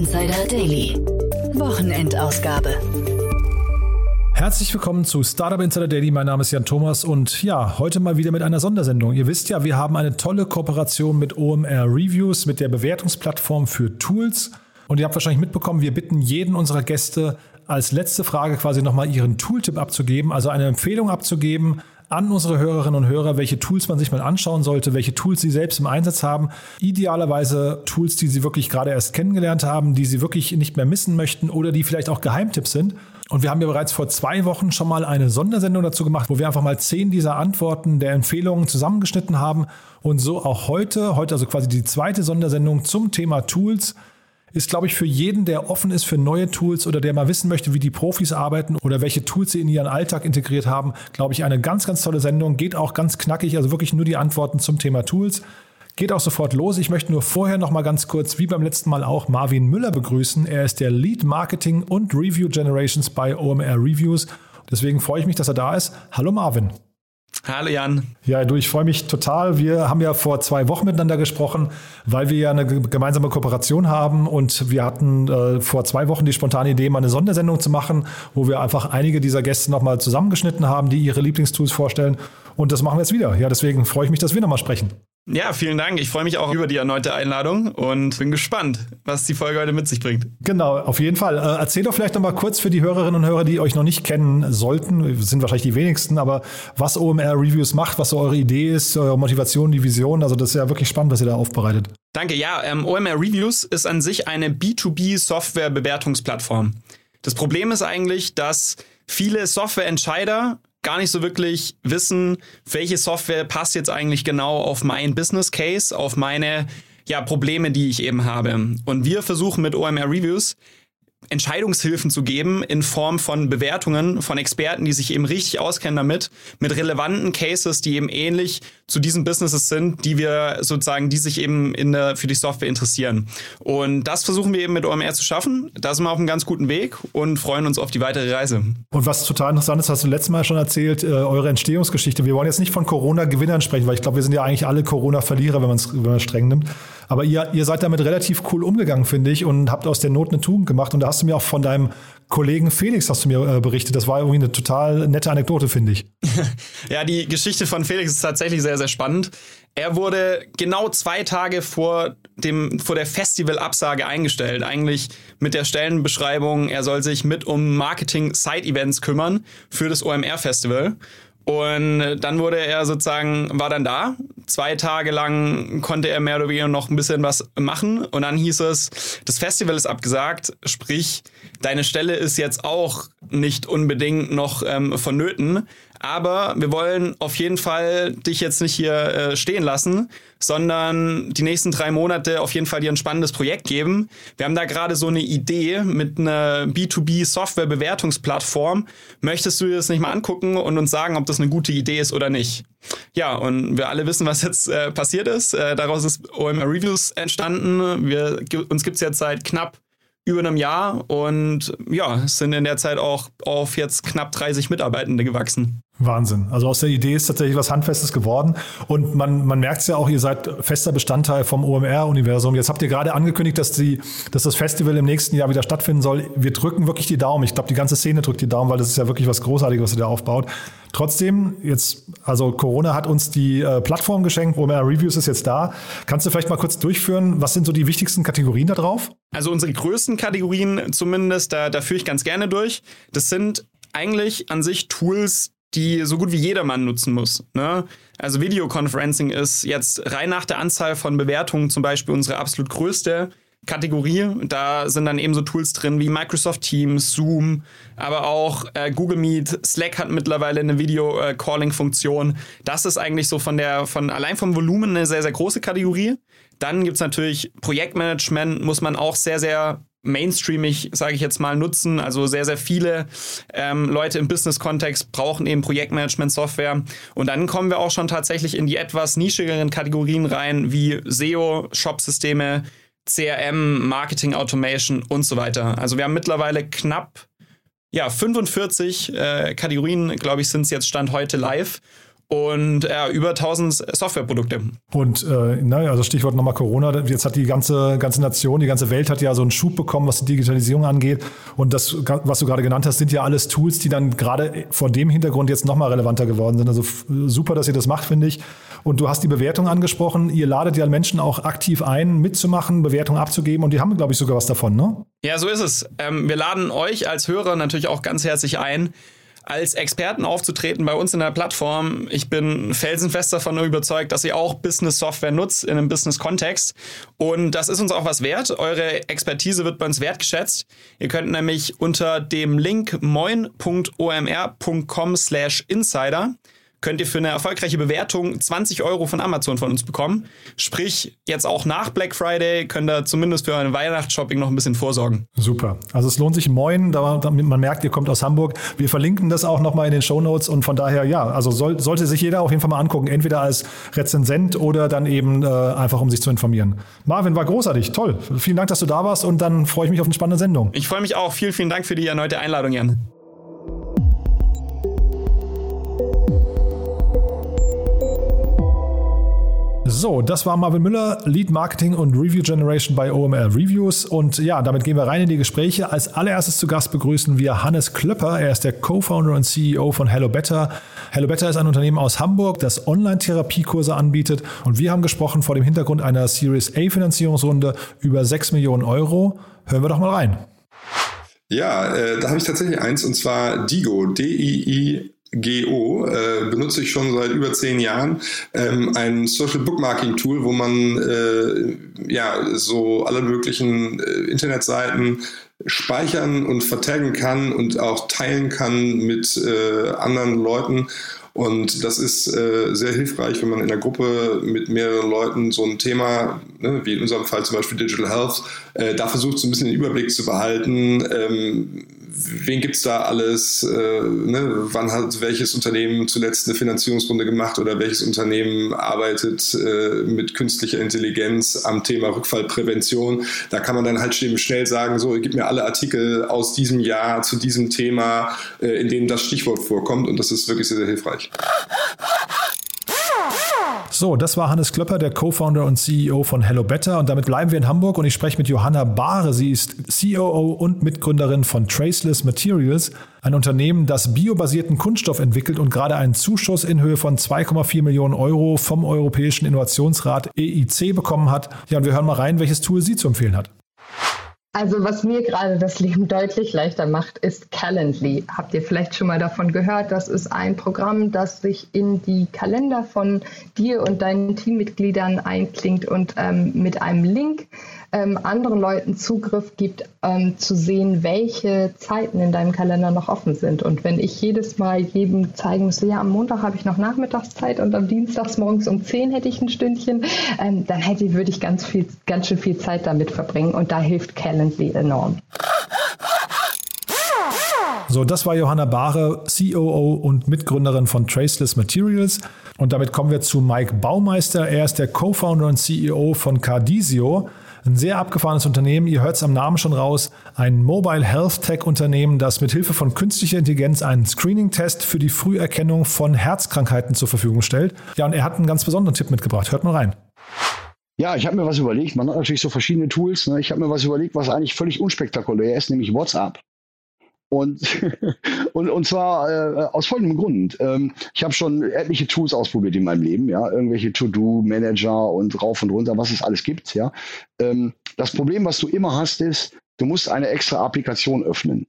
Insider Daily. Wochenendausgabe. Herzlich willkommen zu Startup Insider Daily. Mein Name ist Jan Thomas und ja, heute mal wieder mit einer Sondersendung. Ihr wisst ja, wir haben eine tolle Kooperation mit OMR Reviews, mit der Bewertungsplattform für Tools. Und ihr habt wahrscheinlich mitbekommen, wir bitten jeden unserer Gäste als letzte Frage quasi nochmal ihren Tooltip abzugeben, also eine Empfehlung abzugeben, an unsere Hörerinnen und Hörer, welche Tools man sich mal anschauen sollte, welche Tools sie selbst im Einsatz haben. Idealerweise Tools, die sie wirklich gerade erst kennengelernt haben, die sie wirklich nicht mehr missen möchten oder die vielleicht auch Geheimtipps sind. Und wir haben ja bereits vor zwei Wochen schon mal eine Sondersendung dazu gemacht, wo wir einfach mal zehn dieser Antworten der Empfehlungen zusammengeschnitten haben. Und so auch heute, heute also quasi die zweite Sondersendung zum Thema Tools ist, glaube ich, für jeden, der offen ist für neue Tools oder der mal wissen möchte, wie die Profis arbeiten oder welche Tools sie in ihren Alltag integriert haben, glaube ich, eine ganz, ganz tolle Sendung. Geht auch ganz knackig, also wirklich nur die Antworten zum Thema Tools. Geht auch sofort los. Ich möchte nur vorher noch mal ganz kurz, wie beim letzten Mal auch, Marvin Müller begrüßen. Er ist der Lead Marketing und Review Generations bei OMR Reviews. Deswegen freue ich mich, dass er da ist. Hallo Marvin. Hallo Jan. Ja, du, ich freue mich total. Wir haben ja vor zwei Wochen miteinander gesprochen, weil wir ja eine gemeinsame Kooperation haben und wir hatten äh, vor zwei Wochen die spontane Idee, mal eine Sondersendung zu machen, wo wir einfach einige dieser Gäste nochmal zusammengeschnitten haben, die ihre Lieblingstools vorstellen. Und das machen wir jetzt wieder. Ja, deswegen freue ich mich, dass wir nochmal sprechen. Ja, vielen Dank. Ich freue mich auch über die erneute Einladung und bin gespannt, was die Folge heute mit sich bringt. Genau, auf jeden Fall. Äh, erzähl doch vielleicht nochmal kurz für die Hörerinnen und Hörer, die euch noch nicht kennen sollten, sind wahrscheinlich die wenigsten, aber was OMR Reviews macht, was so eure Idee ist, eure Motivation, die Vision. Also das ist ja wirklich spannend, was ihr da aufbereitet. Danke. Ja, ähm, OMR Reviews ist an sich eine B2B-Software-Bewertungsplattform. Das Problem ist eigentlich, dass viele Softwareentscheider gar nicht so wirklich wissen, welche Software passt jetzt eigentlich genau auf mein Business Case, auf meine ja, Probleme, die ich eben habe. Und wir versuchen mit OMR Reviews Entscheidungshilfen zu geben in Form von Bewertungen von Experten, die sich eben richtig auskennen damit, mit relevanten Cases, die eben ähnlich zu diesen Businesses sind, die wir sozusagen, die sich eben in der, für die Software interessieren. Und das versuchen wir eben mit OMR zu schaffen. Da sind wir auf einem ganz guten Weg und freuen uns auf die weitere Reise. Und was total interessant ist, hast du letztes Mal schon erzählt, äh, eure Entstehungsgeschichte. Wir wollen jetzt nicht von Corona-Gewinnern sprechen, weil ich glaube, wir sind ja eigentlich alle Corona-Verlierer, wenn man es wenn man streng nimmt. Aber ihr, ihr seid damit relativ cool umgegangen, finde ich, und habt aus der Not eine Tugend gemacht. Und da hast du mir auch von deinem Kollegen Felix hast du mir äh, berichtet. Das war irgendwie eine total nette Anekdote, finde ich. ja, die Geschichte von Felix ist tatsächlich sehr, sehr spannend. Er wurde genau zwei Tage vor dem, vor der Festivalabsage eingestellt. Eigentlich mit der Stellenbeschreibung, er soll sich mit um Marketing-Side-Events kümmern für das OMR-Festival. Und dann wurde er sozusagen, war dann da. Zwei Tage lang konnte er mehr oder weniger noch ein bisschen was machen. Und dann hieß es, das Festival ist abgesagt, sprich, deine Stelle ist jetzt auch nicht unbedingt noch ähm, vonnöten. Aber wir wollen auf jeden Fall dich jetzt nicht hier äh, stehen lassen, sondern die nächsten drei Monate auf jeden Fall dir ein spannendes Projekt geben. Wir haben da gerade so eine Idee mit einer B2B-Software-Bewertungsplattform. Möchtest du dir das nicht mal angucken und uns sagen, ob das eine gute Idee ist oder nicht? Ja, und wir alle wissen, was jetzt äh, passiert ist. Äh, daraus ist OMR Reviews entstanden. Wir, uns gibt's jetzt seit knapp über einem Jahr und ja, sind in der Zeit auch auf jetzt knapp 30 Mitarbeitende gewachsen. Wahnsinn. Also aus der Idee ist tatsächlich was Handfestes geworden. Und man, man merkt es ja auch, ihr seid fester Bestandteil vom OMR-Universum. Jetzt habt ihr gerade angekündigt, dass, die, dass das Festival im nächsten Jahr wieder stattfinden soll. Wir drücken wirklich die Daumen. Ich glaube, die ganze Szene drückt die Daumen, weil das ist ja wirklich was Großartiges, was ihr da aufbaut. Trotzdem, jetzt, also Corona hat uns die äh, Plattform geschenkt, OMR Reviews ist jetzt da. Kannst du vielleicht mal kurz durchführen, was sind so die wichtigsten Kategorien da drauf? Also unsere größten Kategorien zumindest, da, da führe ich ganz gerne durch. Das sind eigentlich an sich Tools, die so gut wie jedermann nutzen muss. Ne? Also Videoconferencing ist jetzt rein nach der Anzahl von Bewertungen zum Beispiel unsere absolut größte Kategorie. Da sind dann eben so Tools drin wie Microsoft Teams, Zoom, aber auch äh, Google Meet, Slack hat mittlerweile eine Video-Calling-Funktion. Das ist eigentlich so von der, von allein vom Volumen eine sehr, sehr große Kategorie. Dann gibt's natürlich Projektmanagement, muss man auch sehr, sehr mainstreamig, sage ich jetzt mal, nutzen. Also sehr, sehr viele ähm, Leute im Business-Kontext brauchen eben Projektmanagement-Software. Und dann kommen wir auch schon tatsächlich in die etwas nischigeren Kategorien rein, wie SEO, Shop-Systeme, CRM, Marketing Automation und so weiter. Also wir haben mittlerweile knapp ja, 45 äh, Kategorien, glaube ich, sind es jetzt Stand heute live. Und ja, über 1000 Softwareprodukte. Und äh, na, also Stichwort nochmal Corona, jetzt hat die ganze, ganze Nation, die ganze Welt hat ja so einen Schub bekommen, was die Digitalisierung angeht. Und das, was du gerade genannt hast, sind ja alles Tools, die dann gerade vor dem Hintergrund jetzt nochmal relevanter geworden sind. Also super, dass ihr das macht, finde ich. Und du hast die Bewertung angesprochen. Ihr ladet ja Menschen auch aktiv ein, mitzumachen, Bewertungen abzugeben und die haben, glaube ich, sogar was davon, ne? Ja, so ist es. Ähm, wir laden euch als Hörer natürlich auch ganz herzlich ein, als Experten aufzutreten bei uns in der Plattform. Ich bin felsenfest davon überzeugt, dass ihr auch Business-Software nutzt in einem Business-Kontext. Und das ist uns auch was wert. Eure Expertise wird bei uns wertgeschätzt. Ihr könnt nämlich unter dem Link moin.omr.com slash insider könnt ihr für eine erfolgreiche Bewertung 20 Euro von Amazon von uns bekommen. Sprich, jetzt auch nach Black Friday könnt ihr zumindest für ein Weihnachtsshopping noch ein bisschen vorsorgen. Super. Also es lohnt sich moin, damit man merkt, ihr kommt aus Hamburg. Wir verlinken das auch nochmal in den Show Notes und von daher, ja, also soll, sollte sich jeder auf jeden Fall mal angucken, entweder als Rezensent oder dann eben äh, einfach, um sich zu informieren. Marvin, war großartig, toll. Vielen Dank, dass du da warst und dann freue ich mich auf eine spannende Sendung. Ich freue mich auch. Vielen, vielen Dank für die erneute Einladung, Jan. So, das war Marvin Müller, Lead Marketing und Review Generation bei OMR Reviews. Und ja, damit gehen wir rein in die Gespräche. Als allererstes zu Gast begrüßen wir Hannes Klöpper. Er ist der Co-Founder und CEO von Hello Better. Hello Better ist ein Unternehmen aus Hamburg, das Online-Therapiekurse anbietet. Und wir haben gesprochen vor dem Hintergrund einer Series A Finanzierungsrunde über 6 Millionen Euro. Hören wir doch mal rein. Ja, äh, da habe ich tatsächlich eins und zwar Digo, D-I-I GO äh, benutze ich schon seit über zehn Jahren ähm, ein Social Bookmarking Tool, wo man äh, ja so alle möglichen äh, Internetseiten speichern und vertaggen kann und auch teilen kann mit äh, anderen Leuten. Und das ist äh, sehr hilfreich, wenn man in der Gruppe mit mehreren Leuten so ein Thema, ne, wie in unserem Fall zum Beispiel Digital Health, äh, da versucht so ein bisschen den Überblick zu behalten. Ähm, wen gibt es da alles, äh, ne? wann hat welches Unternehmen zuletzt eine Finanzierungsrunde gemacht oder welches Unternehmen arbeitet äh, mit künstlicher Intelligenz am Thema Rückfallprävention. Da kann man dann halt schnell sagen, so, gib mir alle Artikel aus diesem Jahr zu diesem Thema, äh, in denen das Stichwort vorkommt und das ist wirklich sehr, sehr hilfreich. So, das war Hannes Klöpper, der Co-Founder und CEO von Hello Better. Und damit bleiben wir in Hamburg und ich spreche mit Johanna Bahre. Sie ist COO und Mitgründerin von Traceless Materials, ein Unternehmen, das biobasierten Kunststoff entwickelt und gerade einen Zuschuss in Höhe von 2,4 Millionen Euro vom Europäischen Innovationsrat EIC bekommen hat. Ja, und wir hören mal rein, welches Tool sie zu empfehlen hat. Also was mir gerade das Leben deutlich leichter macht, ist Calendly. Habt ihr vielleicht schon mal davon gehört? Das ist ein Programm, das sich in die Kalender von dir und deinen Teammitgliedern einklingt und ähm, mit einem Link ähm, anderen Leuten Zugriff gibt, ähm, zu sehen, welche Zeiten in deinem Kalender noch offen sind. Und wenn ich jedes Mal jedem zeigen müsste, ja, am Montag habe ich noch Nachmittagszeit und am Dienstag morgens um 10 hätte ich ein Stündchen, ähm, dann hätte, würde ich ganz viel, ganz schön viel Zeit damit verbringen. Und da hilft Calendly enorm. So, das war Johanna Bahre, COO und Mitgründerin von Traceless Materials. Und damit kommen wir zu Mike Baumeister. Er ist der Co-Founder und CEO von Cardisio. Ein sehr abgefahrenes Unternehmen, ihr hört es am Namen schon raus, ein Mobile Health Tech Unternehmen, das mit Hilfe von künstlicher Intelligenz einen Screening-Test für die Früherkennung von Herzkrankheiten zur Verfügung stellt. Ja, und er hat einen ganz besonderen Tipp mitgebracht. Hört mal rein. Ja, ich habe mir was überlegt. Man hat natürlich so verschiedene Tools. Ne? Ich habe mir was überlegt, was eigentlich völlig unspektakulär ist, nämlich WhatsApp. Und, und, und zwar äh, aus folgendem Grund. Ähm, ich habe schon etliche Tools ausprobiert in meinem Leben, ja, irgendwelche To-Do-Manager und rauf und runter, was es alles gibt, ja. Ähm, das Problem, was du immer hast, ist, du musst eine extra Applikation öffnen.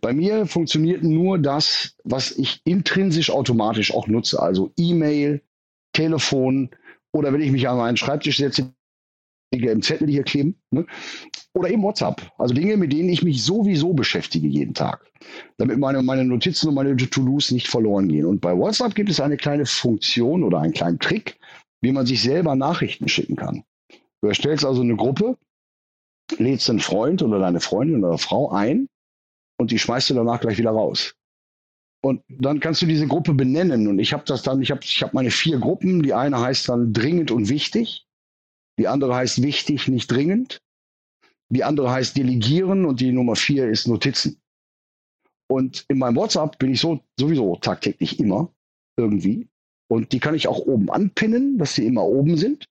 Bei mir funktioniert nur das, was ich intrinsisch automatisch auch nutze, also E-Mail, Telefon oder wenn ich mich an meinen Schreibtisch setze, im Zettel hier kleben. Ne? Oder eben WhatsApp. Also Dinge, mit denen ich mich sowieso beschäftige jeden Tag. Damit meine, meine Notizen und meine To-Dos nicht verloren gehen. Und bei WhatsApp gibt es eine kleine Funktion oder einen kleinen Trick, wie man sich selber Nachrichten schicken kann. Du erstellst also eine Gruppe, lädst einen Freund oder deine Freundin oder Frau ein und die schmeißt du danach gleich wieder raus. Und dann kannst du diese Gruppe benennen. Und ich habe das dann, ich habe ich hab meine vier Gruppen. Die eine heißt dann dringend und wichtig. Die andere heißt wichtig, nicht dringend. Die andere heißt delegieren und die Nummer vier ist Notizen. Und in meinem WhatsApp bin ich so sowieso tagtäglich immer irgendwie. Und die kann ich auch oben anpinnen, dass sie immer oben sind.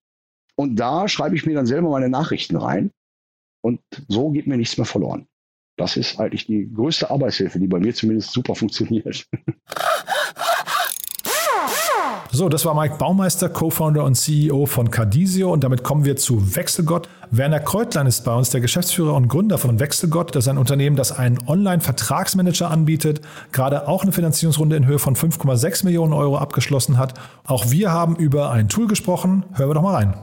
Und da schreibe ich mir dann selber meine Nachrichten rein. Und so geht mir nichts mehr verloren. Das ist eigentlich die größte Arbeitshilfe, die bei mir zumindest super funktioniert. So, das war Mike Baumeister, Co-Founder und CEO von Cardisio und damit kommen wir zu Wechselgott. Werner Kreutlein ist bei uns der Geschäftsführer und Gründer von Wechselgott. Das ist ein Unternehmen, das einen Online-Vertragsmanager anbietet, gerade auch eine Finanzierungsrunde in Höhe von 5,6 Millionen Euro abgeschlossen hat. Auch wir haben über ein Tool gesprochen. Hören wir doch mal rein.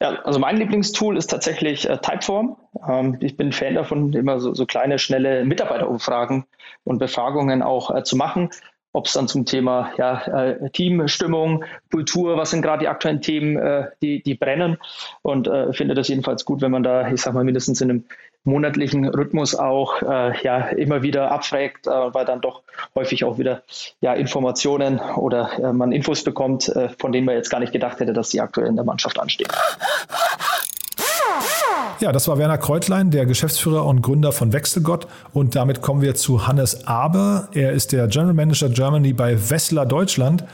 Ja, also mein Lieblingstool ist tatsächlich äh, Typeform. Ähm, ich bin Fan davon, immer so, so kleine, schnelle Mitarbeiterumfragen und Befragungen auch äh, zu machen ob es dann zum Thema ja, äh, Teamstimmung, Kultur, was sind gerade die aktuellen Themen, äh, die, die brennen. Und äh, finde das jedenfalls gut, wenn man da, ich sag mal, mindestens in einem monatlichen Rhythmus auch äh, ja immer wieder abfragt, äh, weil dann doch häufig auch wieder ja Informationen oder äh, man Infos bekommt, äh, von denen man jetzt gar nicht gedacht hätte, dass die aktuell in der Mannschaft anstehen. Ja, das war Werner Kreutlein, der Geschäftsführer und Gründer von Wechselgott. Und damit kommen wir zu Hannes Aber. Er ist der General Manager Germany bei Wessler Deutschland.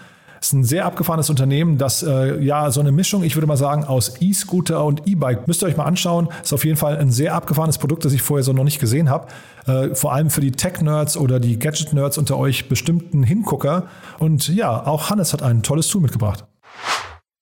Das ist ein sehr abgefahrenes Unternehmen, das äh, ja so eine Mischung, ich würde mal sagen, aus E-Scooter und E-Bike. Müsst ihr euch mal anschauen. Ist auf jeden Fall ein sehr abgefahrenes Produkt, das ich vorher so noch nicht gesehen habe. Äh, vor allem für die Tech-Nerds oder die Gadget-Nerds unter euch bestimmten Hingucker. Und ja, auch Hannes hat ein tolles Tool mitgebracht.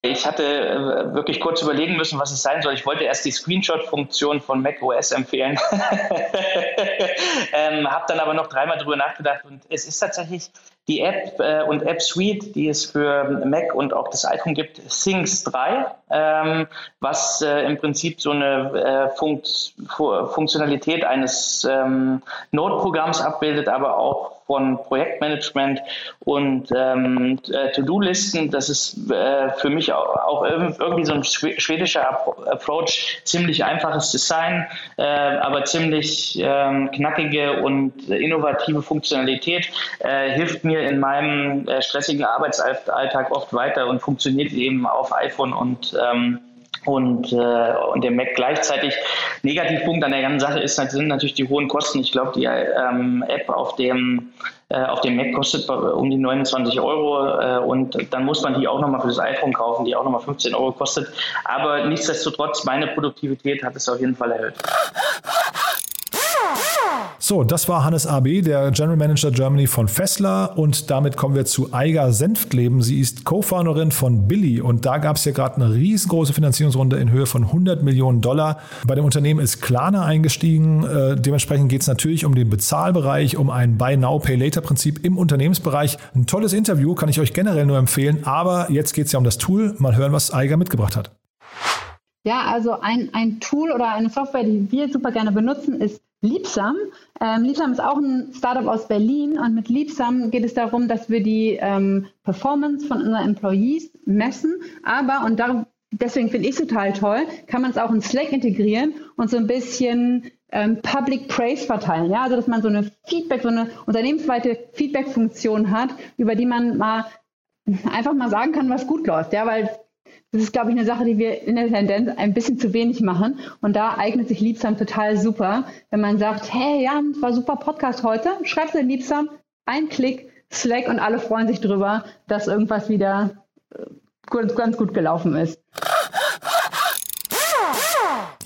Ich hatte äh, wirklich kurz überlegen müssen, was es sein soll. Ich wollte erst die Screenshot-Funktion von Mac OS empfehlen, ähm, habe dann aber noch dreimal drüber nachgedacht und es ist tatsächlich die App äh, und App Suite, die es für Mac und auch das iPhone gibt, Things 3, ähm, was äh, im Prinzip so eine äh, Funkt Funktionalität eines ähm, Node-Programms abbildet, aber auch von Projektmanagement und ähm, äh, To-Do-Listen. Das ist äh, für mich auch, irgendwie so ein schwedischer Approach, ziemlich einfaches Design, äh, aber ziemlich ähm, knackige und innovative Funktionalität, äh, hilft mir in meinem äh, stressigen Arbeitsalltag oft weiter und funktioniert eben auf iPhone und ähm, und, äh, und dem Mac gleichzeitig. Negativpunkt an der ganzen Sache ist, sind natürlich die hohen Kosten. Ich glaube, die ähm, App auf dem, äh, auf dem Mac kostet um die 29 Euro äh, und dann muss man die auch nochmal für das iPhone kaufen, die auch nochmal 15 Euro kostet. Aber nichtsdestotrotz, meine Produktivität hat es auf jeden Fall erhöht. So, das war Hannes AB, der General Manager Germany von Fessler und damit kommen wir zu Eiger Senftleben. Sie ist Co-Founderin von Billy und da gab es ja gerade eine riesengroße Finanzierungsrunde in Höhe von 100 Millionen Dollar. Bei dem Unternehmen ist Klarna eingestiegen. Äh, dementsprechend geht es natürlich um den Bezahlbereich, um ein Buy Now Pay Later Prinzip im Unternehmensbereich. Ein tolles Interview, kann ich euch generell nur empfehlen, aber jetzt geht es ja um das Tool. Mal hören, was Eiger mitgebracht hat. Ja, also ein, ein Tool oder eine Software, die wir super gerne benutzen, ist Liebsam. Ähm, Liebsam ist auch ein Startup aus Berlin und mit Liebsam geht es darum, dass wir die ähm, Performance von unseren Employees messen, aber, und darum, deswegen finde ich es total toll, kann man es auch in Slack integrieren und so ein bisschen ähm, Public Praise verteilen. Ja? Also, dass man so eine Feedback, so eine unternehmensweite Feedback-Funktion hat, über die man mal einfach mal sagen kann, was gut läuft. Ja, weil das ist, glaube ich, eine Sache, die wir in der Tendenz ein bisschen zu wenig machen. Und da eignet sich Liebsam total super, wenn man sagt, hey, ja, es war super Podcast heute, schreib's in Liebsam, ein Klick, Slack und alle freuen sich drüber, dass irgendwas wieder äh, ganz gut gelaufen ist.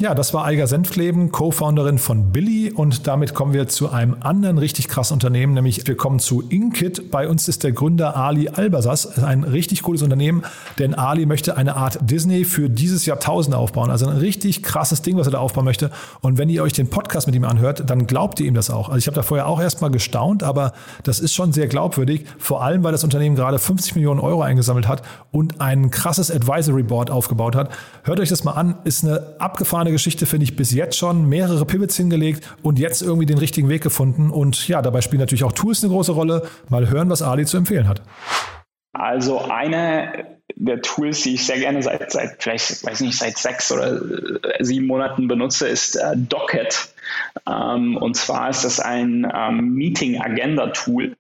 Ja, das war Eiger Senfleben, Co-Founderin von Billy und damit kommen wir zu einem anderen richtig krassen Unternehmen, nämlich wir kommen zu Inkit. Bei uns ist der Gründer Ali Albasas, ein richtig cooles Unternehmen, denn Ali möchte eine Art Disney für dieses Jahrtausend aufbauen, also ein richtig krasses Ding, was er da aufbauen möchte. Und wenn ihr euch den Podcast mit ihm anhört, dann glaubt ihr ihm das auch. Also ich habe da vorher auch erstmal gestaunt, aber das ist schon sehr glaubwürdig, vor allem weil das Unternehmen gerade 50 Millionen Euro eingesammelt hat und ein krasses Advisory Board aufgebaut hat. Hört euch das mal an, ist eine abgefahrene abgefahrene Geschichte, finde ich, bis jetzt schon mehrere Pivots hingelegt und jetzt irgendwie den richtigen Weg gefunden. Und ja, dabei spielen natürlich auch Tools eine große Rolle. Mal hören, was Ali zu empfehlen hat. Also eine der Tools, die ich sehr gerne seit, seit vielleicht, weiß nicht, seit sechs oder sieben Monaten benutze, ist äh, Docket. Ähm, und zwar ist das ein ähm, Meeting-Agenda-Tool.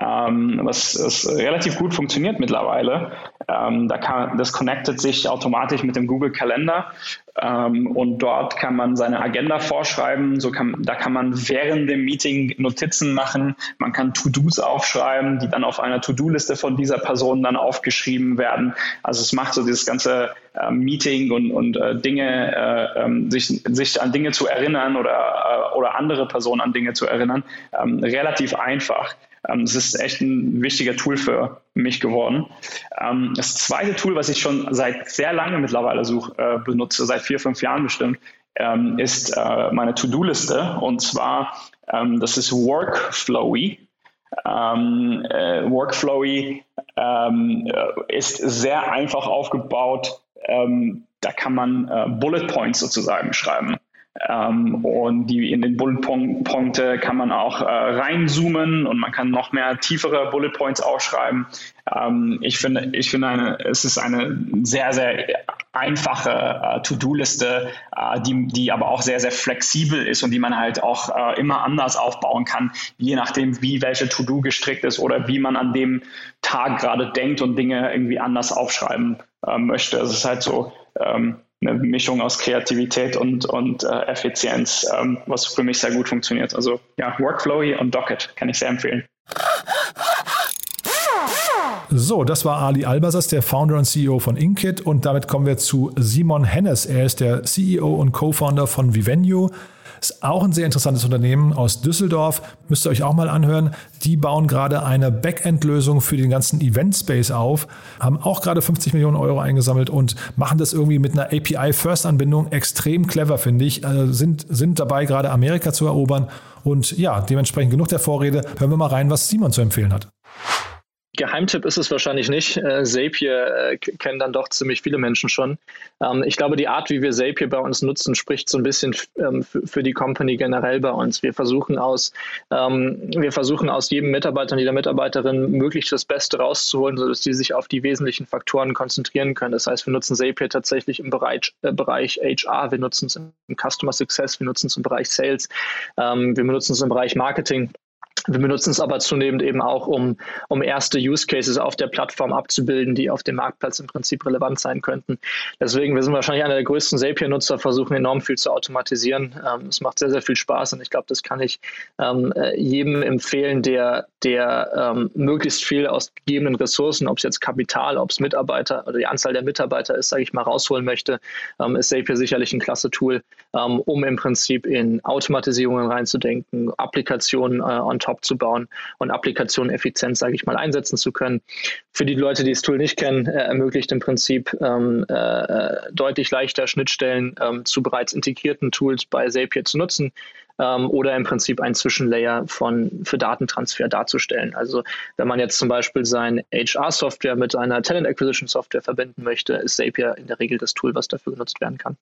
Ähm, was, was, relativ gut funktioniert mittlerweile. Ähm, da kann, das connectet sich automatisch mit dem Google Kalender ähm, und dort kann man seine Agenda vorschreiben. So kann, da kann man während dem Meeting Notizen machen. Man kann To-Dos aufschreiben, die dann auf einer To-Do-Liste von dieser Person dann aufgeschrieben werden. Also es macht so dieses ganze äh, Meeting und, und äh, Dinge, äh, ähm, sich, sich an Dinge zu erinnern oder, äh, oder andere Personen an Dinge zu erinnern, ähm, relativ einfach. Ähm, es ist echt ein wichtiger Tool für mich geworden. Ähm, das zweite Tool, was ich schon seit sehr lange mittlerweile such, äh, benutze, seit vier, fünf Jahren bestimmt, ähm, ist äh, meine To-Do-Liste. Und zwar, das ist Workflowy. Äh, Workflowy ist sehr einfach aufgebaut. Da kann man Bullet Points sozusagen schreiben. Ähm, und die in den Bullet Punkte kann man auch äh, reinzoomen und man kann noch mehr tiefere Bullet Points aufschreiben. Ähm, ich finde, ich finde eine, es ist eine sehr, sehr einfache äh, To-Do-Liste, äh, die, die aber auch sehr, sehr flexibel ist und die man halt auch äh, immer anders aufbauen kann, je nachdem, wie welche To-Do gestrickt ist oder wie man an dem Tag gerade denkt und Dinge irgendwie anders aufschreiben äh, möchte. Es ist halt so, ähm, eine Mischung aus Kreativität und, und äh, Effizienz, ähm, was für mich sehr gut funktioniert. Also ja, Workflowy und Docket kann ich sehr empfehlen. So, das war Ali Albasas, der Founder und CEO von Inkit. Und damit kommen wir zu Simon Hennes. Er ist der CEO und Co-Founder von Vivenio. Ist auch ein sehr interessantes Unternehmen aus Düsseldorf. Müsst ihr euch auch mal anhören. Die bauen gerade eine Backend-Lösung für den ganzen Event-Space auf, haben auch gerade 50 Millionen Euro eingesammelt und machen das irgendwie mit einer API-First-Anbindung extrem clever, finde ich. Also sind, sind dabei, gerade Amerika zu erobern. Und ja, dementsprechend genug der Vorrede. Hören wir mal rein, was Simon zu empfehlen hat. Geheimtipp ist es wahrscheinlich nicht. Äh, Zapier äh, kennen dann doch ziemlich viele Menschen schon. Ähm, ich glaube, die Art, wie wir Zapier bei uns nutzen, spricht so ein bisschen ähm, für die Company generell bei uns. Wir versuchen aus, ähm, wir versuchen aus jedem Mitarbeiter und jeder Mitarbeiterin möglichst das Beste rauszuholen, sodass die sich auf die wesentlichen Faktoren konzentrieren können. Das heißt, wir nutzen Zapier tatsächlich im Bereich, äh, Bereich HR, wir nutzen es im Customer Success, wir nutzen es im Bereich Sales, ähm, wir benutzen es im Bereich Marketing. Wir benutzen es aber zunehmend eben auch, um, um erste Use Cases auf der Plattform abzubilden, die auf dem Marktplatz im Prinzip relevant sein könnten. Deswegen, wir sind wahrscheinlich einer der größten Zapier-Nutzer, versuchen enorm viel zu automatisieren. Ähm, es macht sehr, sehr viel Spaß und ich glaube, das kann ich ähm, äh, jedem empfehlen, der, der ähm, möglichst viel aus gegebenen Ressourcen, ob es jetzt Kapital, ob es Mitarbeiter oder die Anzahl der Mitarbeiter ist, sage ich mal, rausholen möchte, ähm, ist Zapier sicherlich ein klasse Tool, ähm, um im Prinzip in Automatisierungen reinzudenken, Applikationen äh, on top aufzubauen und Applikationen effizient, sage ich mal, einsetzen zu können. Für die Leute, die das Tool nicht kennen, äh, ermöglicht im Prinzip ähm, äh, deutlich leichter Schnittstellen ähm, zu bereits integrierten Tools bei Zapier zu nutzen ähm, oder im Prinzip ein Zwischenlayer von, für Datentransfer darzustellen. Also wenn man jetzt zum Beispiel sein HR-Software mit einer Talent Acquisition Software verbinden möchte, ist Zapier in der Regel das Tool, was dafür genutzt werden kann.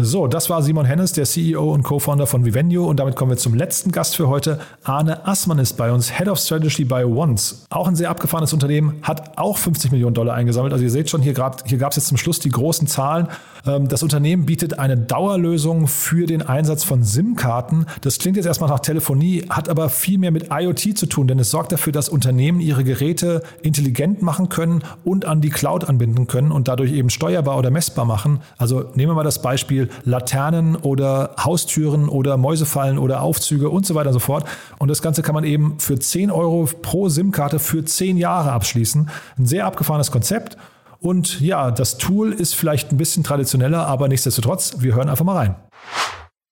So, das war Simon Hennes, der CEO und Co-Founder von Vivendio. Und damit kommen wir zum letzten Gast für heute. Arne Assmann ist bei uns, Head of Strategy bei Once. Auch ein sehr abgefahrenes Unternehmen, hat auch 50 Millionen Dollar eingesammelt. Also ihr seht schon, hier, hier gab es jetzt zum Schluss die großen Zahlen. Ähm, das Unternehmen bietet eine Dauerlösung für den Einsatz von SIM-Karten. Das klingt jetzt erstmal nach Telefonie, hat aber viel mehr mit IoT zu tun, denn es sorgt dafür, dass Unternehmen ihre Geräte intelligent machen können und an die Cloud anbinden können und dadurch eben steuerbar oder messbar machen. Also nehmen wir mal das Beispiel Laternen oder Haustüren oder Mäusefallen oder Aufzüge und so weiter und so fort. Und das Ganze kann man eben für 10 Euro pro SIM-Karte für 10 Jahre abschließen. Ein sehr abgefahrenes Konzept. Und ja, das Tool ist vielleicht ein bisschen traditioneller, aber nichtsdestotrotz, wir hören einfach mal rein.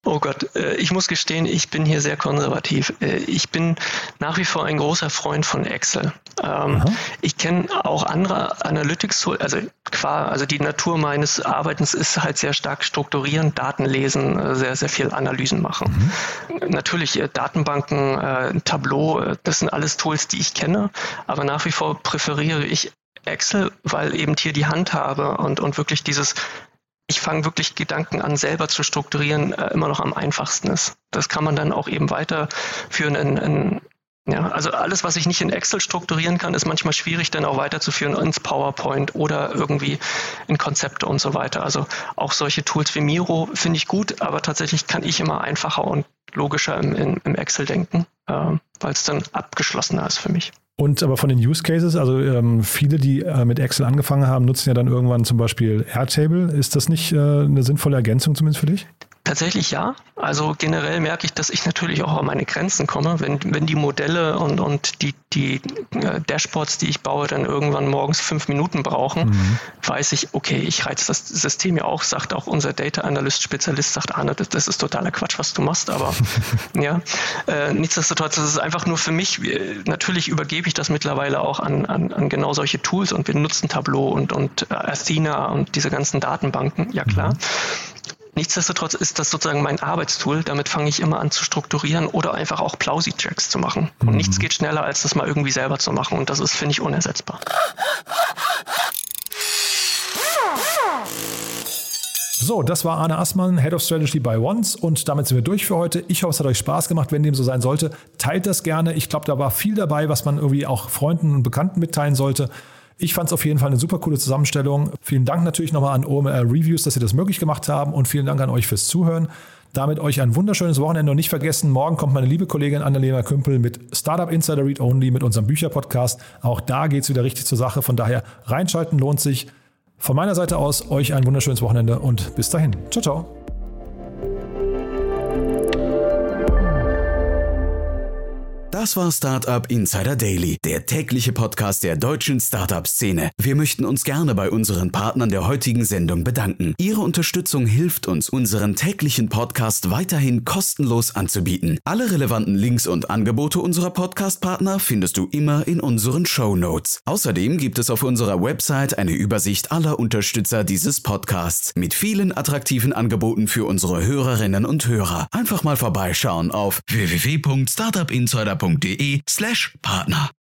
Oh Gott, äh, ich muss gestehen, ich bin hier sehr konservativ. Äh, ich bin nach wie vor ein großer Freund von Excel. Ähm, ich kenne auch andere Analytics-Tools, also qua, also die Natur meines Arbeitens ist halt sehr stark strukturieren, Daten lesen, äh, sehr, sehr viel Analysen machen. Mhm. Natürlich Datenbanken, Tableau, das sind alles Tools, die ich kenne, aber nach wie vor präferiere ich Excel, weil eben hier die Handhabe und, und wirklich dieses ich fange wirklich Gedanken an, selber zu strukturieren, äh, immer noch am einfachsten ist. Das kann man dann auch eben weiterführen in, in ja, also alles, was ich nicht in Excel strukturieren kann, ist manchmal schwierig dann auch weiterzuführen ins PowerPoint oder irgendwie in Konzepte und so weiter. Also auch solche Tools wie Miro finde ich gut, aber tatsächlich kann ich immer einfacher und logischer im, im, im Excel-Denken, äh, weil es dann abgeschlossener ist für mich. Und aber von den Use Cases, also ähm, viele, die äh, mit Excel angefangen haben, nutzen ja dann irgendwann zum Beispiel Airtable. Ist das nicht äh, eine sinnvolle Ergänzung zumindest für dich? Tatsächlich ja. Also generell merke ich, dass ich natürlich auch an meine Grenzen komme, wenn, wenn die Modelle und, und die, die äh, Dashboards, die ich baue, dann irgendwann morgens fünf Minuten brauchen, mhm. weiß ich, okay, ich reize das System ja auch, sagt auch unser Data Analyst Spezialist, sagt Arne, das, das ist totaler Quatsch, was du machst, aber ja, äh, nichtsdestotrotz, das ist einfach nur für mich, natürlich übergebe ich das mittlerweile auch an, an, an genau solche Tools und wir nutzen Tableau und, und äh, Athena und diese ganzen Datenbanken, ja klar. Mhm. Nichtsdestotrotz ist das sozusagen mein Arbeitstool. Damit fange ich immer an zu strukturieren oder einfach auch Plausi-Checks zu machen. Und mhm. nichts geht schneller, als das mal irgendwie selber zu machen. Und das ist, finde ich, unersetzbar. So, das war Arne Assmann, Head of Strategy bei Once und damit sind wir durch für heute. Ich hoffe, es hat euch Spaß gemacht. Wenn dem so sein sollte, teilt das gerne. Ich glaube, da war viel dabei, was man irgendwie auch Freunden und Bekannten mitteilen sollte. Ich fand es auf jeden Fall eine super coole Zusammenstellung. Vielen Dank natürlich nochmal an OMR Reviews, dass sie das möglich gemacht haben und vielen Dank an euch fürs Zuhören. Damit euch ein wunderschönes Wochenende und nicht vergessen, morgen kommt meine liebe Kollegin Annalena Kümpel mit Startup Insider Read Only mit unserem Bücherpodcast. Auch da geht es wieder richtig zur Sache. Von daher reinschalten lohnt sich. Von meiner Seite aus euch ein wunderschönes Wochenende und bis dahin. Ciao, ciao. Das war Startup Insider Daily, der tägliche Podcast der deutschen Startup-Szene. Wir möchten uns gerne bei unseren Partnern der heutigen Sendung bedanken. Ihre Unterstützung hilft uns, unseren täglichen Podcast weiterhin kostenlos anzubieten. Alle relevanten Links und Angebote unserer Podcast-Partner findest du immer in unseren Show Notes. Außerdem gibt es auf unserer Website eine Übersicht aller Unterstützer dieses Podcasts mit vielen attraktiven Angeboten für unsere Hörerinnen und Hörer. Einfach mal vorbeischauen auf www.startupinsider.de slash Partner.